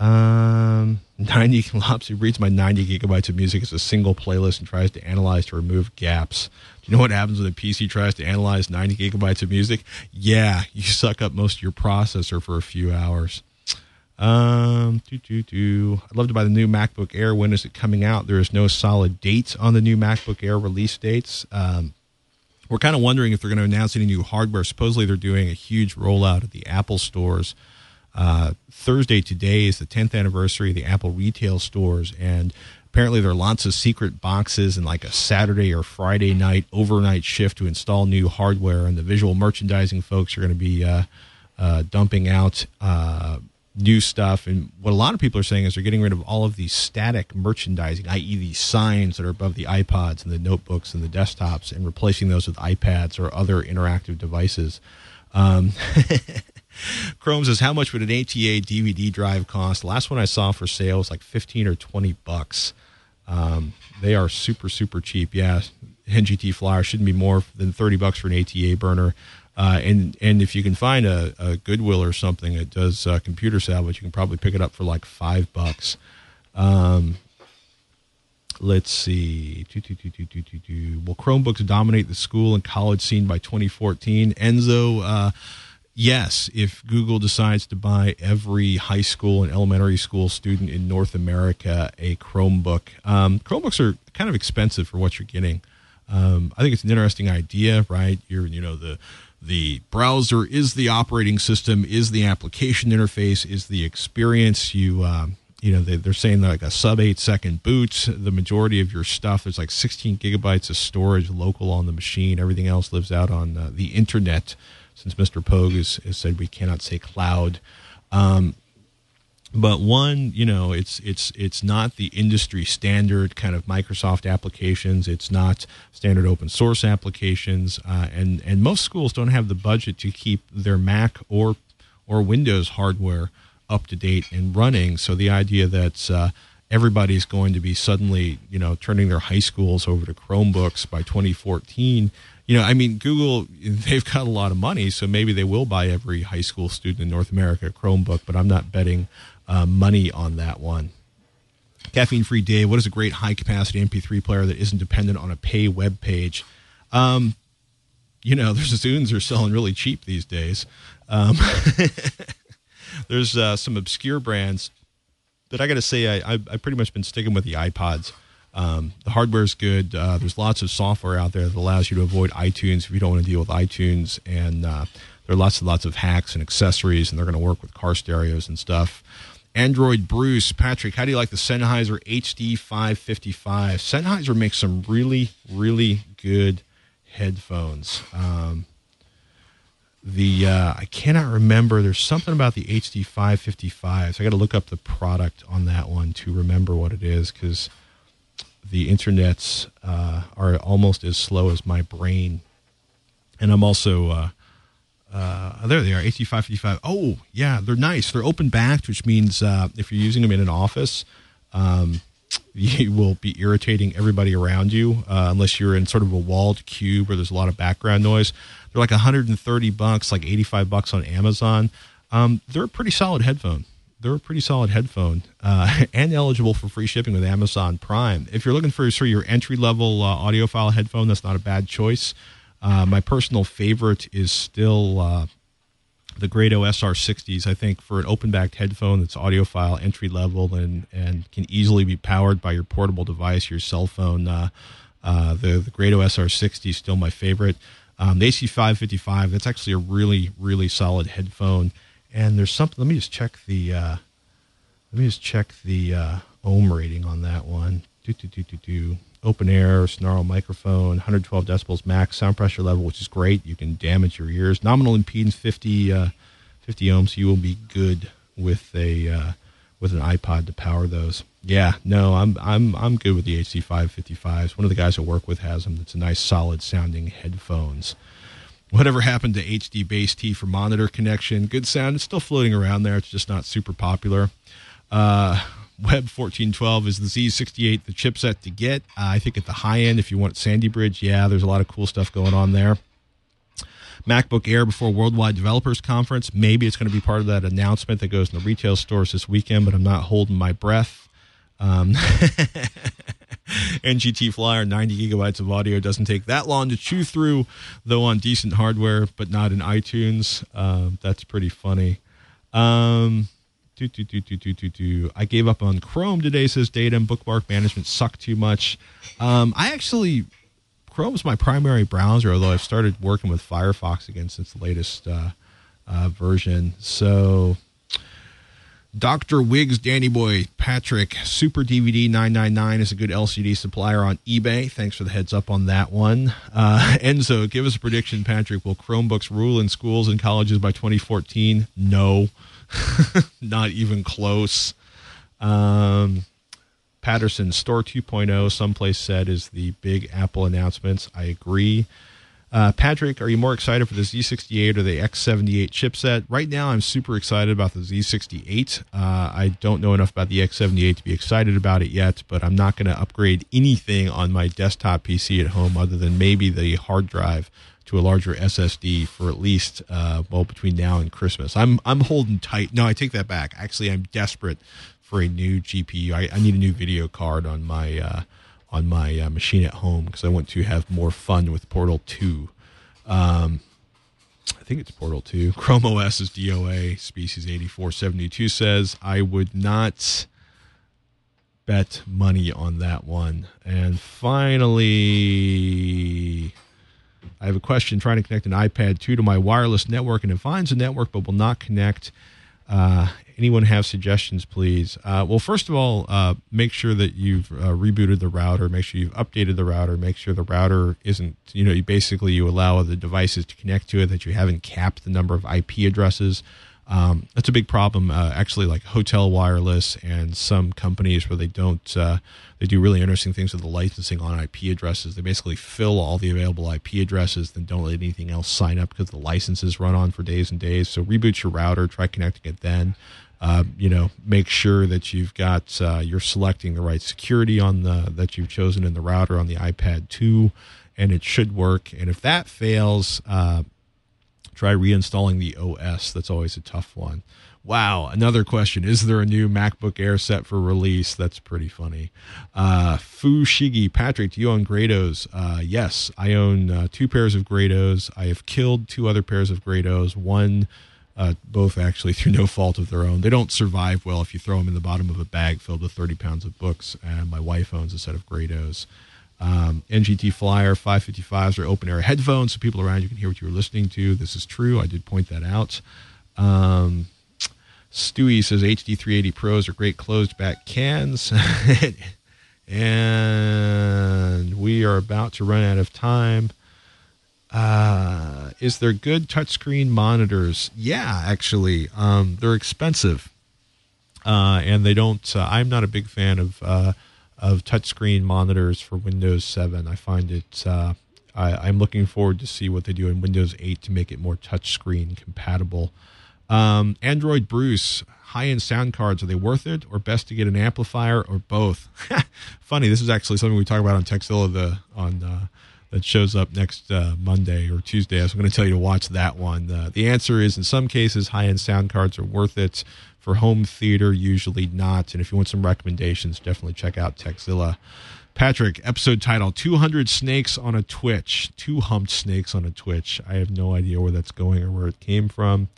Um, <laughs> 90 Lopsy reads my 90 gigabytes of music as a single playlist and tries to analyze to remove gaps. Do you know what happens when a PC tries to analyze 90 gigabytes of music? Yeah, you suck up most of your processor for a few hours. Um, doo, doo, doo. I'd love to buy the new MacBook Air. When is it coming out? There is no solid date on the new MacBook Air release dates. Um, we're kind of wondering if they're going to announce any new hardware. Supposedly, they're doing a huge rollout at the Apple stores. Uh, Thursday today is the 10th anniversary of the Apple retail stores, and apparently there are lots of secret boxes and like a Saturday or Friday night overnight shift to install new hardware. And the visual merchandising folks are going to be uh, uh, dumping out uh, new stuff. And what a lot of people are saying is they're getting rid of all of these static merchandising, i.e., these signs that are above the iPods and the notebooks and the desktops, and replacing those with iPads or other interactive devices. Um, <laughs> Chrome says, "How much would an ATA DVD drive cost?" Last one I saw for sale was like fifteen or twenty bucks. Um, they are super super cheap. Yeah, NGT Flyer shouldn't be more than thirty bucks for an ATA burner. Uh, and and if you can find a, a Goodwill or something that does uh, computer salvage, you can probably pick it up for like five bucks. Um, let's see. Will Chromebooks dominate the school and college scene by 2014? Enzo, uh, yes. If Google decides to buy every high school and elementary school student in North America a Chromebook, um, Chromebooks are kind of expensive for what you're getting. Um, I think it's an interesting idea, right? You're, you know, the the browser is the operating system, is the application interface, is the experience. You, um, you know, they, are saying like a sub eight second boot. The majority of your stuff, there's like 16 gigabytes of storage local on the machine. Everything else lives out on uh, the internet. Since Mr. Pogue has, has, said we cannot say cloud. Um, but one you know it's it's it's not the industry standard kind of microsoft applications it's not standard open source applications uh, and and most schools don't have the budget to keep their mac or or windows hardware up to date and running so the idea that uh, everybody's going to be suddenly you know turning their high schools over to chromebooks by 2014 you know i mean google <laughs> they've got a lot of money so maybe they will buy every high school student in north america a chromebook but i'm not betting uh, money on that one. Caffeine Free Day. What is a great high capacity MP3 player that isn't dependent on a pay web page? Um, you know, <laughs> there's Zunes are selling really cheap these days. Um, <laughs> there's uh, some obscure brands that I got to say I, I I pretty much been sticking with the iPods. Um, the hardware is good. Uh, there's lots of software out there that allows you to avoid iTunes if you don't want to deal with iTunes, and uh, there are lots and lots of hacks and accessories, and they're going to work with car stereos and stuff. Android Bruce, Patrick, how do you like the Sennheiser HD 555? Sennheiser makes some really, really good headphones. Um, the uh, I cannot remember. There's something about the HD 555. So I got to look up the product on that one to remember what it is because the internets uh, are almost as slow as my brain, and I'm also uh, uh, there they are, HD555. Oh, yeah, they're nice. They're open backed, which means uh, if you're using them in an office, um, <laughs> you will be irritating everybody around you uh, unless you're in sort of a walled cube where there's a lot of background noise. They're like 130 bucks, like 85 bucks on Amazon. Um, they're a pretty solid headphone. They're a pretty solid headphone uh, <laughs> and eligible for free shipping with Amazon Prime. If you're looking for sort of your entry level uh, audiophile headphone, that's not a bad choice. Uh, my personal favorite is still uh, the Grado SR60s. I think for an open backed headphone that's audiophile, entry level, and, and can easily be powered by your portable device, your cell phone, uh, uh the, the Grado SR60 is still my favorite. Um, the AC555, that's actually a really, really solid headphone. And there's something, let me just check the, uh, let me just check the uh, ohm rating on that one. Do, do, do, do, do open air, snarl microphone, 112 decibels max sound pressure level, which is great. You can damage your ears. Nominal impedance 50, uh, 50 ohms. You will be good with a uh, with an iPod to power those. Yeah, no, I'm I'm I'm good with the HD555s. One of the guys I work with has them. It's a nice, solid sounding headphones. Whatever happened to HD Base T for monitor connection? Good sound. It's still floating around there. It's just not super popular. Uh, Web 1412 is the Z68 the chipset to get. Uh, I think at the high end, if you want Sandy Bridge, yeah, there's a lot of cool stuff going on there. MacBook Air before Worldwide Developers Conference. Maybe it's going to be part of that announcement that goes in the retail stores this weekend, but I'm not holding my breath. Um, <laughs> NGT Flyer, 90 gigabytes of audio. Doesn't take that long to chew through, though on decent hardware, but not in iTunes. Uh, that's pretty funny. Um, do, do, do, do, do, do, do. I gave up on Chrome today, says Datum. Bookmark management sucked too much. Um, I actually, Chrome's my primary browser, although I've started working with Firefox again since the latest uh, uh, version. So, Dr. Wiggs, Danny Boy, Patrick, Super DVD 999 is a good LCD supplier on eBay. Thanks for the heads up on that one. Uh, <laughs> Enzo, give us a prediction, Patrick. Will Chromebooks rule in schools and colleges by 2014? No, <laughs> not even close. Um, Patterson, Store 2.0, someplace said, is the big Apple announcements. I agree. Uh, Patrick, are you more excited for the Z68 or the X78 chipset? Right now, I'm super excited about the Z68. Uh, I don't know enough about the X78 to be excited about it yet, but I'm not going to upgrade anything on my desktop PC at home other than maybe the hard drive to a larger SSD for at least uh, well between now and Christmas. I'm I'm holding tight. No, I take that back. Actually, I'm desperate for a new GPU. I, I need a new video card on my uh, on my uh, machine at home because I want to have more fun with Portal 2. Um, I think it's Portal 2. <laughs> Chrome OS is DOA. Species 8472 says, I would not bet money on that one. And finally, I have a question trying to connect an iPad 2 to my wireless network, and it finds a network but will not connect. Uh, anyone have suggestions, please? Uh, well, first of all, uh, make sure that you've uh, rebooted the router. Make sure you've updated the router. Make sure the router isn't, you know, you basically you allow the devices to connect to it. That you haven't capped the number of IP addresses. Um, that's a big problem. Uh, actually, like Hotel Wireless and some companies where they don't, uh, they do really interesting things with the licensing on IP addresses. They basically fill all the available IP addresses, then don't let anything else sign up because the licenses run on for days and days. So reboot your router, try connecting it then. Uh, you know, make sure that you've got uh, you're selecting the right security on the that you've chosen in the router on the iPad 2, and it should work. And if that fails, uh, try reinstalling the OS. That's always a tough one. Wow, another question. Is there a new MacBook Air set for release? That's pretty funny. Uh, Fu Shigi, Patrick, do you own Grados? Uh, yes, I own uh, two pairs of Grados. I have killed two other pairs of Grados. One, uh, both actually <laughs> through no fault of their own. They don't survive well if you throw them in the bottom of a bag filled with 30 pounds of books. And my wife owns a set of Grados. Um, NGT Flyer 555s are open air headphones, so people around you can hear what you're listening to. This is true. I did point that out. Um, Stewie says HD 380 Pros are great closed back cans. <laughs> and we are about to run out of time. Uh, is there good touchscreen monitors? Yeah, actually, um, they're expensive, uh, and they don't. Uh, I'm not a big fan of uh, of touchscreen monitors for Windows 7. I find it. Uh, I, am looking forward to see what they do in Windows 8 to make it more touchscreen compatible. Um, Android Bruce, high end sound cards, are they worth it or best to get an amplifier or both? <laughs> Funny, this is actually something we talk about on Tekzilla the on uh, that shows up next uh, Monday or Tuesday. I was going to tell you to watch that one. Uh, the answer is in some cases, high end sound cards are worth it. For home theater, usually not. And if you want some recommendations, definitely check out Tekzilla. Patrick, episode title 200 Snakes on a Twitch. Two humped snakes on a Twitch. I have no idea where that's going or where it came from.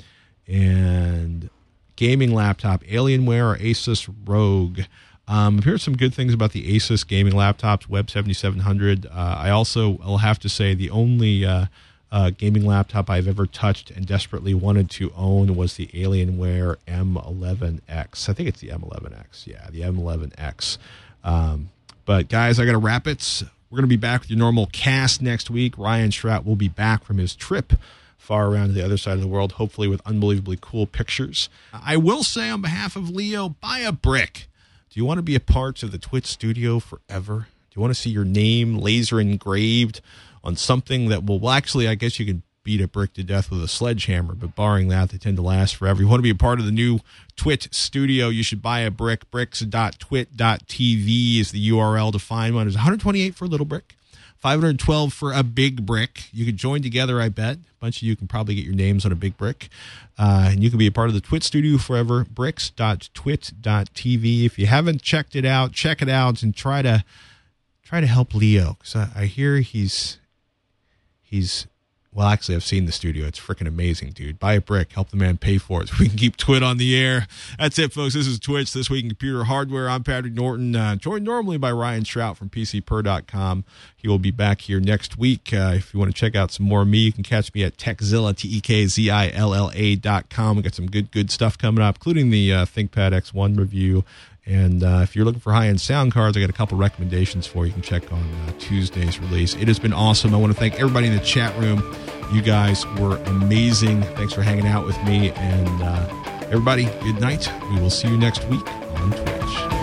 And gaming laptop, Alienware or Asus ROG. Um, I've heard some good things about the Asus gaming laptops, Web 7700. Uh, I also will have to say the only uh, uh, gaming laptop I've ever touched and desperately wanted to own was the Alienware M11X. I think it's the M11X. Yeah, the M11X. Um, but guys, I got to wrap it. We're going to be back with your normal cast next week. Ryan Shrout will be back from his trip far around to the other side of the world, hopefully with unbelievably cool pictures. I will say on behalf of Leo, buy a brick. Do you want to be a part of the Twitch studio forever? Do you want to see your name laser engraved on something that will, well, actually, I guess you can beat a brick to death with a sledgehammer, but barring that, they tend to last forever. You want to be a part of the new Twit studio, you should buy a brick. Bricks.twit.tv is the URL to find one. It's 128 for a little brick. 512 for a big brick. You can join together, I bet. A bunch of you can probably get your names on a big brick. Uh, and you can be a part of the Twit Studio forever. Bricks.twit.tv. If you haven't checked it out, check it out and try to try to help Leo because I, I hear he's he's well, actually, I've seen the studio. It's freaking amazing, dude. Buy a brick, help the man pay for it <laughs> we can keep Twit on the air. That's it, folks. This is Twitch, This Week in Computer Hardware. I'm Patrick Norton, uh, joined normally by Ryan Shrout from PCPer.com. He will be back here next week. Uh, if you want to check out some more of me, you can catch me at Tekzilla, T E K Z I L L A.com. We got some good, good stuff coming up, including the uh, ThinkPad X1 review. And uh, if you're looking for high end sound cards, I got a couple recommendations for you. You can check on uh, Tuesday's release. It has been awesome. I want to thank everybody in the chat room. You guys were amazing. Thanks for hanging out with me. And uh, everybody, good night. We will see you next week on Twitch.